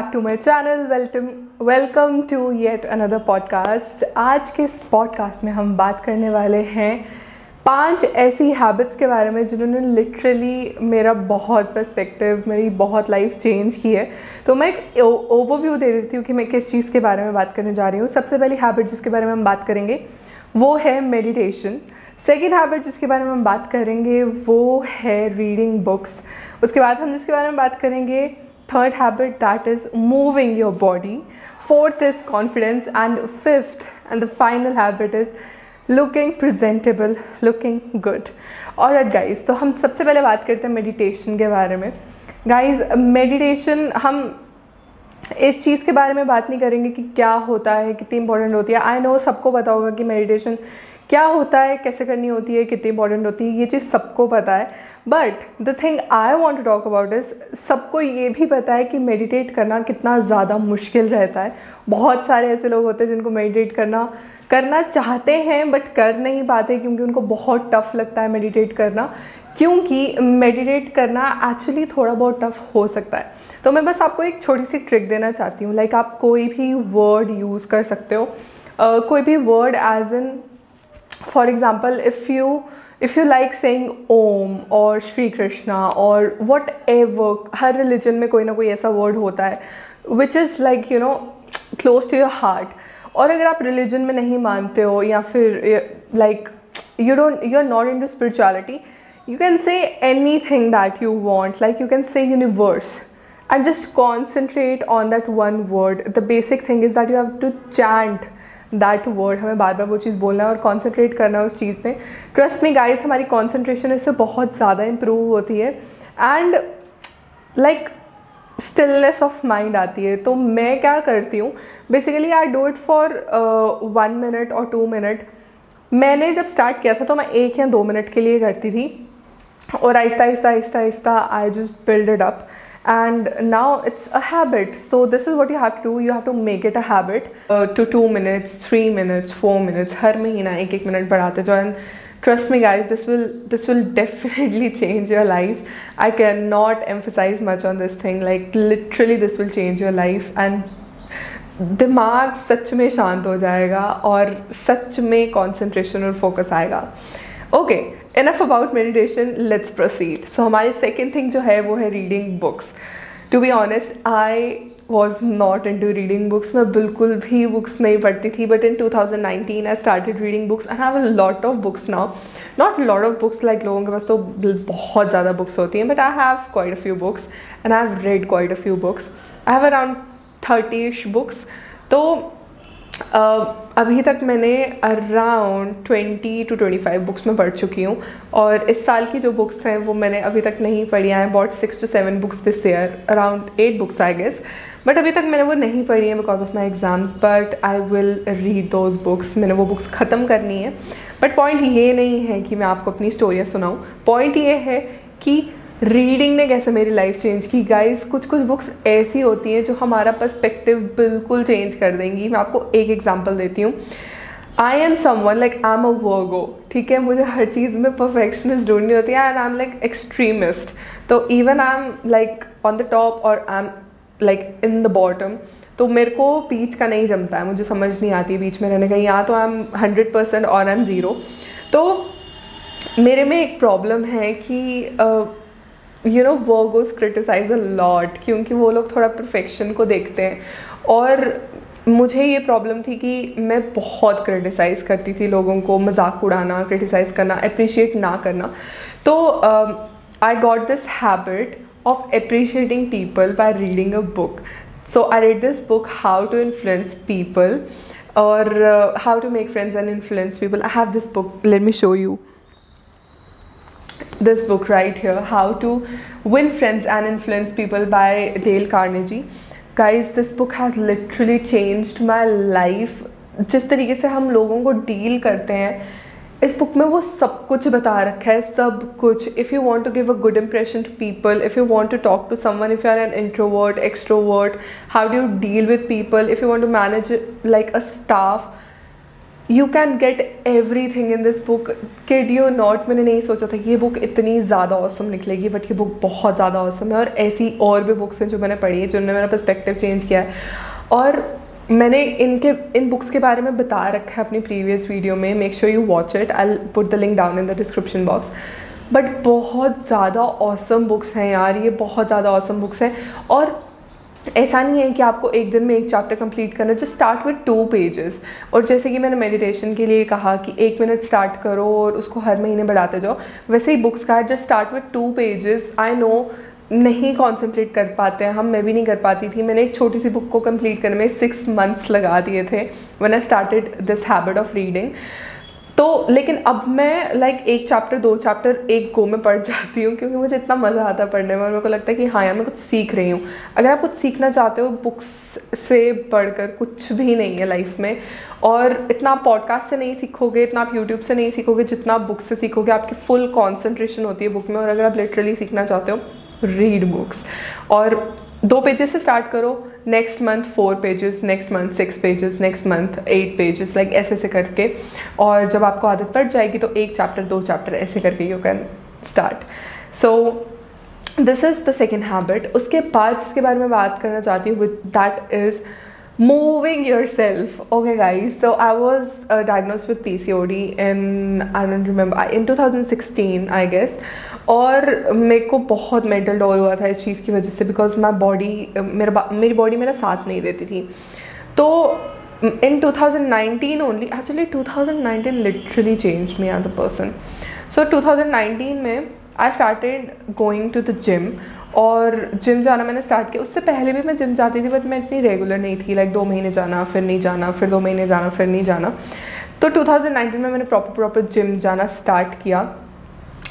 back to my channel. Welcome welcome to yet another podcast. आज के इस podcast में हम बात करने वाले हैं पाँच ऐसी हैबिट्स के बारे में जिन्होंने लिटरली मेरा बहुत पर्सपेक्टिव मेरी बहुत लाइफ चेंज की है। तो मैं एक ओवरव्यू दे देती हूँ कि मैं किस चीज़ के बारे में बात करने जा रही हूँ। सबसे पहली हैबिट जिसके बारे में हम बात करेंगे, वो है मेडिटेशन सेकेंड हैबिट जिसके बारे में हम बात करेंगे, वो है रीडिंग बुक्स उसके बाद हम जिसके बारे में बात करेंगे third habit that is moving your body. Fourth is confidence, and fifth and the final habit is looking presentable looking good और एट गाइज़ तो हम सबसे पहले बात करते हैं मेडिटेशन के बारे में। गाइज़ मेडिटेशन हम इस चीज़ के बारे में बात नहीं करेंगे कि क्या होता है, कितनी इंपॉर्टेंट होती है। आई नो सबको पता होगा कि मेडिटेशन क्या होता है कैसे करनी होती है कितनी इंपॉर्टेंट होती है ये चीज़ सबको पता है। But the thing I want to talk about is सबको ये भी पता है कि मेडिटेट करना कितना ज़्यादा मुश्किल रहता है। बहुत सारे ऐसे लोग होते हैं जिनको मेडिटेट करना करना चाहते हैं बट कर नहीं पाते क्योंकि उनको बहुत टफ लगता है मेडिटेट करना। क्योंकि मेडिटेट करना एक्चुअली थोड़ा बहुत टफ हो सकता है। तो मैं बस आपको एक छोटी सी ट्रिक देना चाहती हूँ। लाइक like आप कोई भी वर्ड यूज़ कर सकते हो। uh, कोई भी word as in for example if you if you like sing Om और श्री कृष्णा और वट एवर हर रिलीजन में कोई ना कोई ऐसा वर्ड होता है which is like you know close to your heart और अगर आप रिलीजन में नहीं मानते हो या फिर like you don't you are not into spirituality you can say anything that you want like you can say universe and just concentrate on that one word the basic thing is that you have to chant that word हमें बार बार वो चीज़ बोलना है और concentrate करना है उस चीज़ में ट्रस्ट में गाइस हमारी कॉन्सेंट्रेशन इससे बहुत ज़्यादा इम्प्रूव होती है। And like stillness of mind आती है। तो मैं क्या करती हूँ? Basically I do it for one minute और टू मिनट मैंने जब स्टार्ट किया था तो मैं एक या दो मिनट के लिए करती थी। और आहिस्ता आहिस्ता आहिस्ता आहिस्ता I just build it up and now it's a habit so this is what you have to do you have to make it a habit uh, to 2 minutes 3 minutes 4 minutes हर महीना एक एक मिनट बढ़ाते जाओ and trust me guys this will this will definitely change your life i cannot emphasize much on this thing like literally this will change your life and दिमाग सच में शांत हो जाएगा और सच में कंसंट्रेशन और फोकस आएगा okay okay, enough about meditation let's proceed so हमारी सेकेंड थिंग जो है, वो है reading books to be honest I was not into reading books मैं बिल्कुल भी बुक्स नहीं पढ़ती थी but in two thousand nineteen I started reading books I have a lot of books now not lot of books like लोगों के पास तो बहुत ज़्यादा बुक्स होती हैं but I have quite a few books and I have read quite a few books I have around thirty ish books तो अभी तक मैंने around twenty two twenty five books में पढ़ चुकी हूँ और इस साल की जो बुक्स हैं वो मैंने अभी तक नहीं पढ़ी हैं। About six to seven books this year around eight books I guess but अभी तक मैंने वो नहीं पढ़ी है because of my exams but I will read those books मैंने वो बुक्स ख़त्म करनी है। बट पॉइंट ये नहीं है कि मैं आपको अपनी स्टोरियाँ सुनाऊँ। पॉइंट ये है कि रीडिंग ने कैसे मेरी लाइफ चेंज की? गाइस कुछ कुछ बुक्स ऐसी होती हैं जो हमारा पर्सपेक्टिव बिल्कुल चेंज कर देंगी। मैं आपको एक एग्जांपल देती हूँ। I am someone like I am a Virgo ठीक है? मुझे हर चीज़ में परफेक्शनिस्ट ढूंढनी होती है। And I am like extremist तो even I am like on the top और I am like in the bottom तो मेरे को बीच का नहीं जमता है। मुझे समझ नहीं आती बीच में रहने का। या तो आई एम हंड्रेड परसेंट और आई एम ज़ीरो तो मेरे में एक प्रॉब्लम है कि uh, you know Virgos criticise a lot क्योंकि वो लोग थोड़ा परफेक्शन को देखते हैं। और मुझे ये प्रॉब्लम थी कि मैं बहुत क्रिटिसाइज़ करती थी लोगों को, मज़ाक उड़ाना क्रिटिसाइज़ करना अप्रिशिएट ना करना। तो I got this habit of appreciating people by reading a book so I read this book how to influence people और how to make friends and influence people I have this book let me show you this book right here How to Win Friends and Influence People by Dale Carnegie. Guys, this book has literally changed my life. जिस तरीके से हम लोगों को deal करते हैं इस book में वो सब कुछ बता रखा है सब कुछ if you want to give a good impression to people if you want to talk to someone if you are an introvert extrovert how do you deal with people if you want to manage like a staff you can get everything in this book kid you not मैंने नहीं सोचा था कि ये book इतनी ज़्यादा awesome निकलेगी but ये बुक बहुत ज़्यादा औसम है और ऐसी और भी बुक्स हैं जो मैंने पढ़ी है जिन्होंने मेरा पर्सपेक्टिव चेंज किया है। और मैंने इनके, इन बुक्स के बारे में बता रखा है अपनी प्रीवियस वीडियो में। Make sure you watch it I put the link down in the description box but बहुत ज़्यादा औसम बुक्स हैं यार, ये बहुत ज़्यादा औसम बुक्स हैं। और ऐसा नहीं है कि आपको एक दिन में एक चैप्टर कंप्लीट करना just start with two pages और जैसे कि मैंने मेडिटेशन के लिए कहा कि एक मिनट स्टार्ट करो और उसको हर महीने बढ़ाते जाओ, वैसे ही बुक्स का है just start with two pages I know नहीं कॉन्सेंट्रेट कर पाते हैं हम, मैं भी नहीं कर पाती थी. मैंने एक छोटी सी बुक को कंप्लीट करने में सिक्स मंथ्स लगा दिए थे when I started this habit of reading तो लेकिन अब मैं लाइक like, एक चैप्टर दो चैप्टर एक गो में पढ़ जाती हूँ क्योंकि मुझे इतना मज़ा आता है पढ़ने में और मेरे को लगता है कि हाँ यार मैं कुछ सीख रही हूँ। अगर आप कुछ सीखना चाहते हो बुक्स से पढ़कर कुछ भी नहीं है लाइफ में और इतना आप पॉडकास्ट से नहीं सीखोगे इतना आप यूट्यूब से नहीं सीखोगे जितना आप बुक से सीखोगे आपकी फुल कॉन्सेंट्रेशन होती है बुक में और अगर आप लिटरली सीखना चाहते हो रीड बुक्स और दो पेजेस से स्टार्ट करो next month four pages next month six pages next month eight pages like ऐसे ऐसे करके। और जब आपको आदत पड़ जाएगी तो एक चैप्टर दो चैप्टर ऐसे करके you can start so this is the second habit उसके बाद जिसके बारे में बात करना चाहती हूँ with that is moving yourself. Okay guys. So i was uh, diagnosed with pcod in i don't remember in 2016 i guess. और मेरे को बहुत मेंटल डॉल हुआ था इस चीज़ की वजह से बिकॉज़ माई बॉडी मेरा मेरी बॉडी मेरा साथ नहीं देती थी। तो in 2019 only actually 2019 literally change me as a person so 2019 में I started going to the gym और जिम जाना मैंने स्टार्ट किया। उससे पहले भी मैं जिम जाती थी बट मैं इतनी रेगुलर नहीं थी लाइक दो महीने जाना, फिर नहीं जाना, फिर दो महीने जाना, फिर नहीं जाना। तो 2019 में मैंने प्रॉपर प्रॉपर जिम जाना स्टार्ट किया।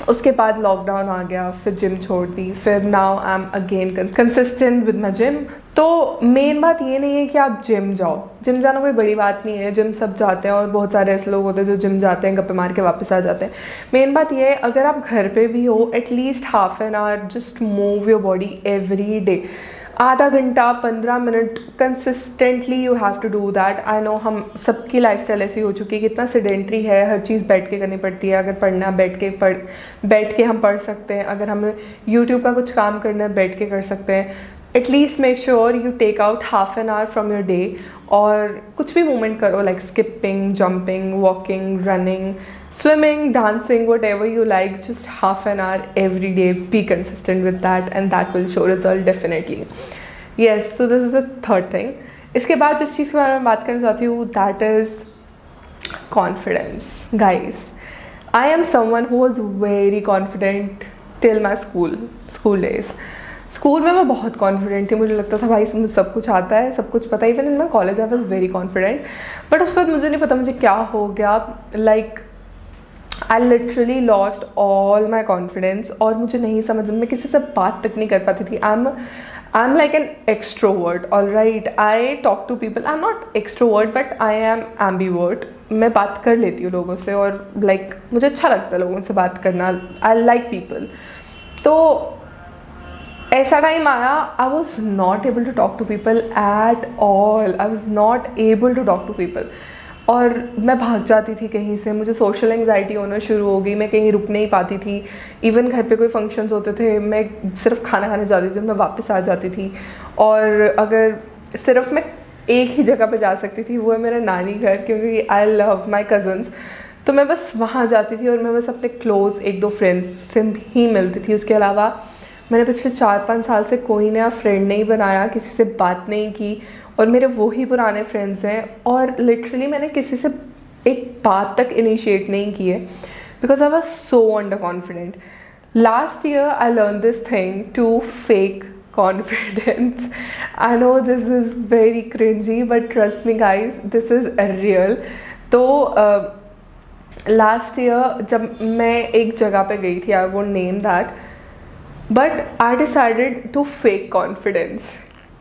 उसके बाद लॉकडाउन आ गया, फिर जिम छोड़ दी, फिर now I am again consistent with my gym तो मेन बात ये नहीं है कि आप जिम जाओ। जिम जाना कोई बड़ी बात नहीं है। जिम सब जाते हैं और बहुत सारे ऐसे लोग होते हैं जो जिम जाते हैं, गप्पे मार के वापस आ जाते हैं। मेन बात ये है, अगर आप घर पे भी हो at least half an hour just move your body every day आधा घंटा, पंद्रह minute consistently you have to do that I know हम सबकी लाइफ स्टाइल ऐसी हो चुकी है कि इतना सीडेंट्री है, हर चीज़ बैठ के करनी पड़ती है। अगर पढ़ना, बैठ के पढ़, बैठ के हम पढ़ सकते हैं। अगर हमें यूट्यूब का कुछ काम करना है, बैठ के कर सकते हैं। At least make sure you take out half an hour from your day और कुछ भी मूवमेंट करो like skipping jumping walking running swimming, dancing, whatever you like, just half an hour every day. Be consistent with that, and that will show result definitely. Yes, so this is the third thing. इसके बाद जिस चीज़ के बारे में बात करना चाहती हूँ that is confidence guys I am someone who was very confident till my school school days school में मैं बहुत कॉन्फिडेंट थी मुझे लगता था भाई मुझे सब कुछ आता है सब कुछ पता ही even in my college I was very confident but उसके बाद मुझे नहीं पता मुझे क्या हो गया like like, I literally lost all my confidence और मुझे नहीं समझ मैं किसी से बात तक नहीं कर पाती थी। I am I am like an extrovert all right I talk to people I am not extrovert but I am ambivert मैं बात कर लेती हूँ लोगों से और लाइक like, मुझे अच्छा लगता है लोगों से बात करना। आई लाइक पीपल तो ऐसा टाइम आया I was not able to talk to people at all I was not able to talk to people और मैं भाग जाती थी कहीं से, मुझे सोशल एंगजाइटी होना शुरू हो गई, मैं कहीं रुक नहीं पाती थी। इवन घर पे कोई फ़ंक्शंस होते थे, मैं सिर्फ़ खाना खाने जाती थी मैं वापस आ जाती थी। और अगर सिर्फ़ मैं एक ही जगह पे जा सकती थी, वो है मेरा नानी घर, क्योंकि आई लव माई कज़न्स तो मैं बस वहाँ जाती थी और मैं बस अपने क्लोज़ एक दो फ्रेंड्स से ही मिलती थी। उसके अलावा मैंने पिछले चार पाँच साल से कोई नया फ्रेंड नहीं बनाया किसी से बात नहीं की और मेरे वो ही पुराने फ्रेंड्स हैं और लिटरली मैंने किसी से एक बात तक इनिशिएट नहीं की है because I was so under confident last year I learn this thing to fake confidence I know this is very cringey but trust me guys this is real तो लास्ट uh, ईयर जब मैं एक जगह पे गई थी I won't name that but I decided to fake confidence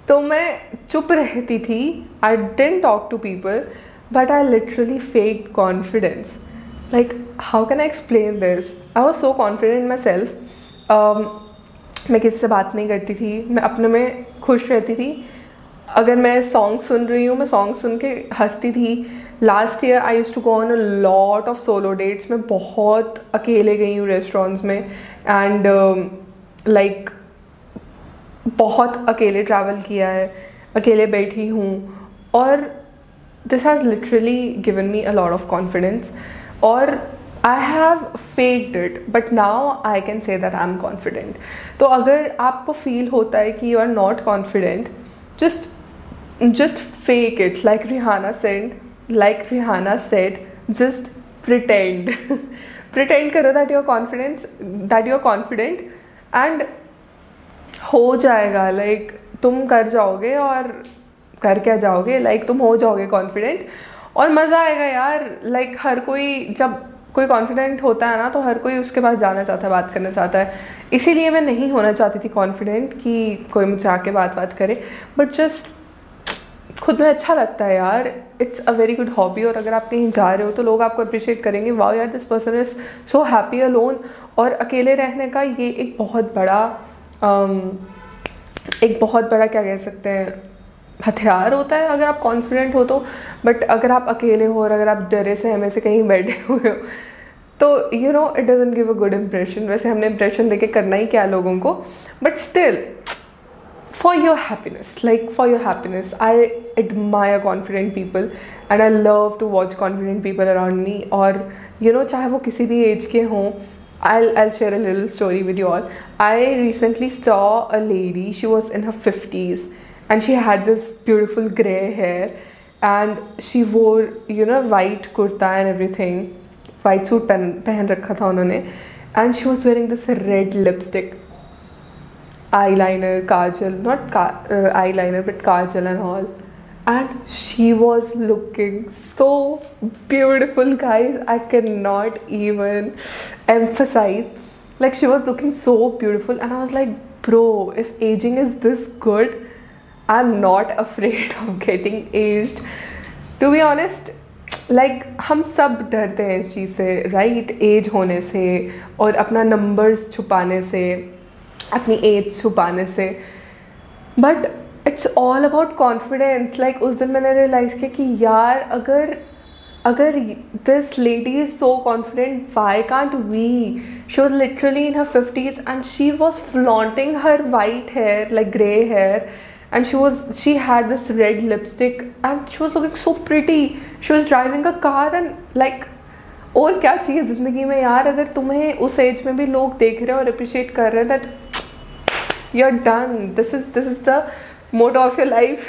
तो मैं चुप रहती थी I didn't talk to people but I literally fake confidence like how can I explain this I was so confident myself मैं किसी से बात नहीं करती थी, मैं अपने में खुश रहती थी। अगर मैं सॉन्ग सुन रही हूँ, मैं सॉन्ग सुन के हंसती थी। Last year I use to go on a lot of solo dates मैं बहुत अकेले गई हूँ रेस्टोरेंट्स में। एंड लाइक um, बहुत अकेले ट्रैवल किया है अकेले बैठी हूँ और this has literally given me a lot of confidence और I have faked it but now I can say that I am confident तो अगर आपको फील होता है कि you are not confident just just fake it like Rihanna send like Rihanna said just pretend pretend करो that your confidence that you are confident and हो जाएगा like like, तुम कर जाओगे और कर क्या जाओगे? लाइक like, तुम हो जाओगे कॉन्फिडेंट और मज़ा आएगा यार लाइक like, हर कोई जब कोई कॉन्फिडेंट होता है ना तो हर कोई उसके पास जाना चाहता है बात करना चाहता है। इसीलिए मैं नहीं होना चाहती थी कॉन्फिडेंट कि कोई मुझे आके बात बात करे। बट जस्ट खुद में अच्छा लगता है यार। It's a very good hobby और अगर आप कहीं जा रहे हो तो लोग आपको अप्रिशिएट करेंगे। वाओ यार this person is so happy alone और अकेले रहने का ये एक बहुत बड़ा um, एक बहुत बड़ा क्या कह सकते हैं हथियार होता है अगर आप कॉन्फिडेंट हो तो। बट अगर आप अकेले हो और अगर आप डरे से हमें से कहीं बैठे हुए हो तो you know it doesn't give a good impression वैसे हमने इम्प्रेशन देके करना ही क्या लोगों को। But still For your happiness like for your happiness I admire confident people and I love to watch confident people around me और you you no know, चाहे वो किसी भी एज के हों I'll, I'll share a little story with you all. I recently saw a lady, she was in her 50s and she had this beautiful gray hair and she wore you know white kurta and everything white suit पहन पहन रखा था उन्होंने and she was wearing this red lipstick eyeliner kajal not ka- uh, eyeliner but kajal and all and she was looking so beautiful guys i cannot even emphasize like she was looking so beautiful and i was like bro if aging is this good I am not afraid of getting aged to be honest like हम सब डरते हैं इस चीज़ से right right? As होने से और अपना नंबर्स छुपाने से अपनी एज छुपाने से। But it's all about confidence like उस दिन मैंने रियलाइज़ किया कि यार, अगर अगर this lady is so confident why can't we she was literally in her fifties and she was flaunting her white hair like grey hair and she was, she had this red lipstick and she was looking so pretty. She was driving a car and, like, और क्या चाहिए ज़िंदगी में यार? अगर तुम्हें उस as में भी लोग देख रहे हैं और अप्रिशिएट कर रहे हैं that you are done this is this is the motto of your life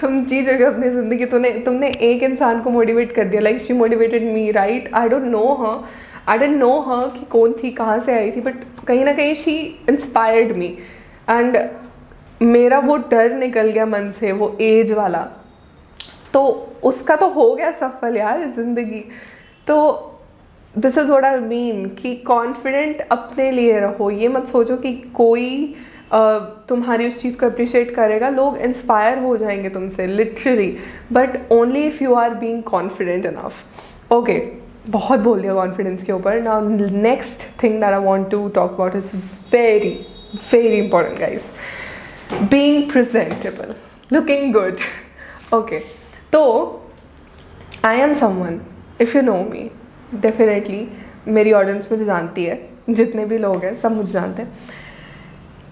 तुम जी जगह अपनी ज़िंदगी। तुमने तुमने एक इंसान को मोटिवेट कर दिया। Like she motivated me right I don't know हाँ आई डेंट नो हाँ कि कौन थी, कहाँ से आई थी बट कहीं ना कहीं शी इंस्पायर्ड मी एंड मेरा वो डर निकल गया मन से, वो एज वाला। तो उसका तो हो गया सफल यार ज़िंदगी। तो this is what I mean कि कॉन्फिडेंट अपने लिए रहो। ये मत सोचो कि कोई तुम्हारी उस चीज़ को अप्रिशिएट करेगा। लोग इंस्पायर हो जाएँगे तुमसे literally but only if you are being confident enough okay बहुत बोल दिया कॉन्फिडेंस के ऊपर। Now next thing that I want to talk about is very very important guys being presentable. Looking good okay तो I am someone if you know me definitely मेरी audience मुझे जानती है। जितने भी लोग हैं, सब मुझे जानते हैं।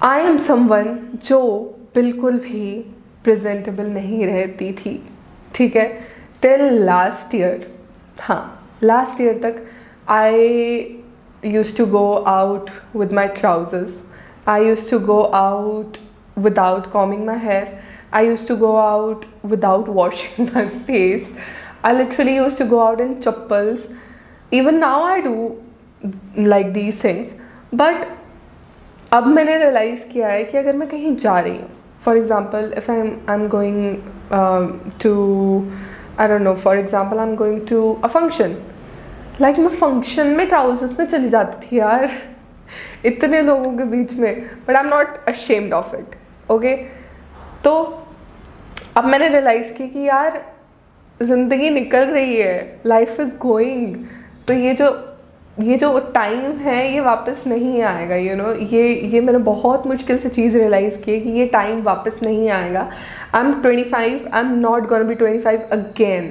आई एम समवन जो बिल्कुल भी प्रेजेंटेबल नहीं रहती थी, ठीक है? टिल लास्ट ईयर हाँ लास्ट ईयर तक I use to go out with my trousers I use to go out without combing my hair I use to go out without washing my face I literally use to go out in chappals even now I do like these things but अब मैंने realise किया है कि अगर मैं कहीं जा रही हूँ for example if I am I am going to I don't know for example I am going to a function like मैं फ़ंक्शन में ट्राउजर्स में चली जाती थी यार। इतने लोगों के बीच में। But I am not ashamed of it okay तो अब मैंने रियलाइज़ की कि यार, ज़िंदगी निकल रही है लाइफ इज़ गोइंग तो ये जो ये जो टाइम है, ये वापस नहीं आएगा यू you नो know? ये ये मैंने बहुत मुश्किल से चीज़ रियलाइज़ की है कि ये टाइम वापस नहीं आएगा. I am twenty five I am not gonna be twenty five again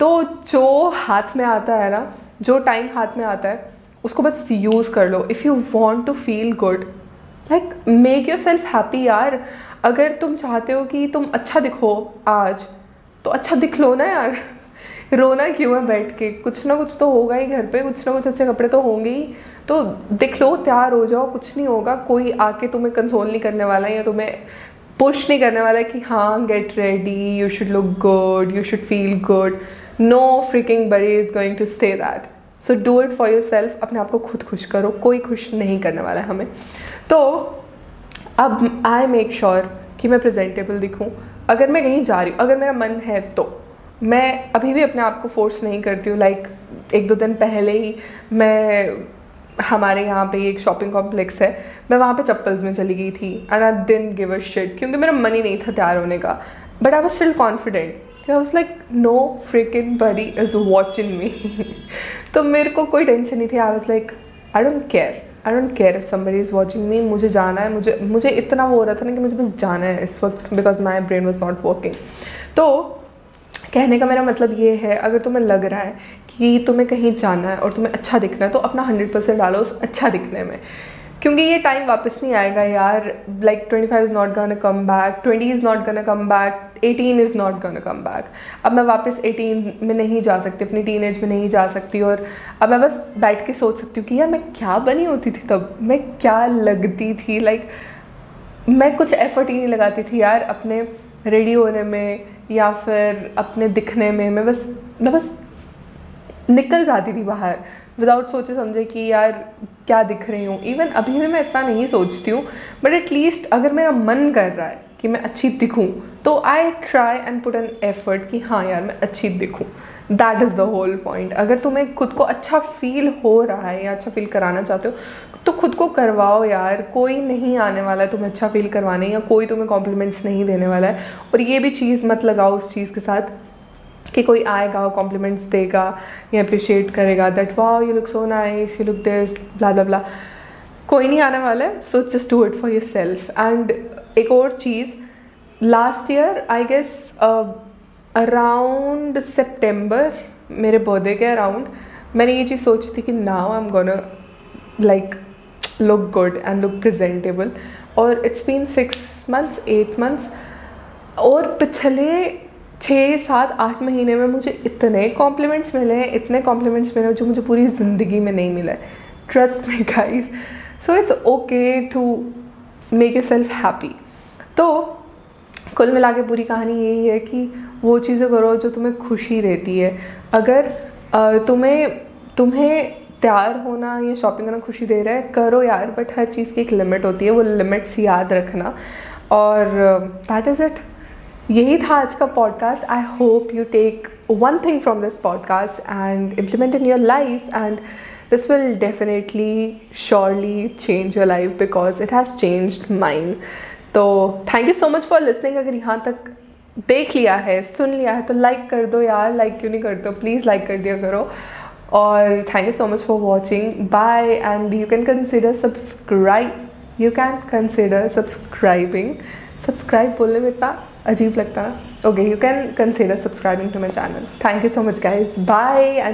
तो जो हाथ में आता है ना, जो टाइम हाथ में आता है, उसको बस यूज़ कर लो. If you want to feel good like make yourself happy यार. अगर तुम चाहते हो कि तुम अच्छा दिखो आज तो अच्छा दिख लो ना यार. रोना क्यों है बैठ के? कुछ ना कुछ तो होगा ही घर पे, कुछ ना कुछ अच्छे कपड़े तो होंगे ही। तो दिख लो, तैयार हो जाओ, कुछ नहीं होगा। कोई आके तुम्हें कंसोल नहीं करने वाला या तुम्हें पुश नहीं करने वाला कि हाँ get ready you should look good you should feel good no freaking body is going to stay that so do it for yourself अपने आप को खुद खुश करो। कोई खुश नहीं करने वाला है हमें। तो अब आई मेक श्योर कि मैं प्रेजेंटेबल दिखूँ। अगर मैं कहीं जा रही हूँ, अगर मेरा मन है तो। मैं अभी भी अपने आप को फोर्स नहीं करती हूँ लाइक एक दो दिन पहले ही मैं, हमारे यहाँ पे एक शॉपिंग कॉम्प्लेक्स है, मैं वहाँ पे चप्पल्स में चली गई थी and I didn't give a shit क्योंकि मेरा मन ही नहीं था तैयार होने का but I was still confident I was like no freak anybody is watching me तो मेरे को कोई टेंशन नहीं थी I was like I don't care I don't care if somebody is watching me मुझे जाना है, मुझे मुझे इतना वो हो रहा था ना कि मुझे बस जाना है इस वक्त because my brain was not working तो कहने का मेरा मतलब ये है अगर तुम्हें लग रहा है कि तुम्हें कहीं जाना है और तुम्हें अच्छा दिखना है तो अपना हंड्रेड परसेंट डालो उस अच्छा दिखने में। क्योंकि ये टाइम वापस नहीं आएगा यार। Like twenty five is not gonna come back twenty is not gonna come back eighteen is not gonna come back अब मैं वापस एटीन में नहीं जा सकती अपनी टीन एज में नहीं जा सकती और अब मैं बस बैठ के सोच सकती हूँ कि यार मैं क्या बनी होती थी तब? मैं क्या लगती थी? लाइक like, मैं कुछ एफर्ट ही नहीं लगाती थी यार अपने रेडी होने में। या फिर अपने दिखने में, मैं बस मैं बस निकल जाती थी बाहर विदाउट सोचे समझे कि यार क्या दिख रही हूँ। इवन अभी भी मैं इतना नहीं सोचती हूँ बट एटलीस्ट अगर मेरा मन कर रहा है कि मैं अच्छी दिखूँ तो I try and put an effort कि हाँ यार, मैं अच्छी दिखूँ। That is the whole point अगर तुम्हें खुद को अच्छा फील हो रहा है या अच्छा फील कराना चाहते हो तो खुद को करवाओ यार। कोई नहीं आने वाला है तुम्हें अच्छा फील करवाने, या कोई तुम्हें कॉम्प्लीमेंट्स नहीं देने वाला है। और ये भी चीज़ मत लगाओ उस चीज़ के साथ कि कोई आएगा कॉम्प्लीमेंट्स देगा, या अप्रिशिएट करेगा that wow you look so nice you look this blah blah blah कोई नहीं आने वाला है so just do it for yourself and एक और चीज़ last year I guess around September मेरे बर्थडे के अराउंड मैंने ये चीज़ सोची थी कि now I am gonna like look good and look presentable और it's been six months eight months और पिछले छः, सात, आठ महीने में मुझे इतने कॉम्प्लीमेंट्स मिले हैं इतने कॉम्प्लीमेंट्स मिले हैं जो मुझे पूरी ज़िंदगी में नहीं मिला. है trust me guys so it's okay to make you self happy तो कुल मिला के पूरी कहानी यही है कि वो चीज़ें करो जो तुम्हें खुशी देती है। अगर तुम्हें तुम्हें तैयार होना या शॉपिंग करना खुशी दे रहा है, करो यार बट हर चीज़ की एक लिमिट होती है, वो लिमिट्स याद रखना। और दैट इज़ इट यही था आज का podcast I hope you take one thing from this podcast and implement in your life and this will definitely, surely change your life because it has changed mine तो thank you so much for listening अगर यहाँ तक देख लिया है, सुन लिया है तो लाइक कर दो यार लाइक क्यों नहीं कर दो? प्लीज़ लाइक कर दिया करो। और thank you so much for watching bye and you can consider subscribe you can consider subscribing subscribe बोलने में इतना अजीब लगता है। Okay you can consider subscribing to my channel thank you so much guys bye and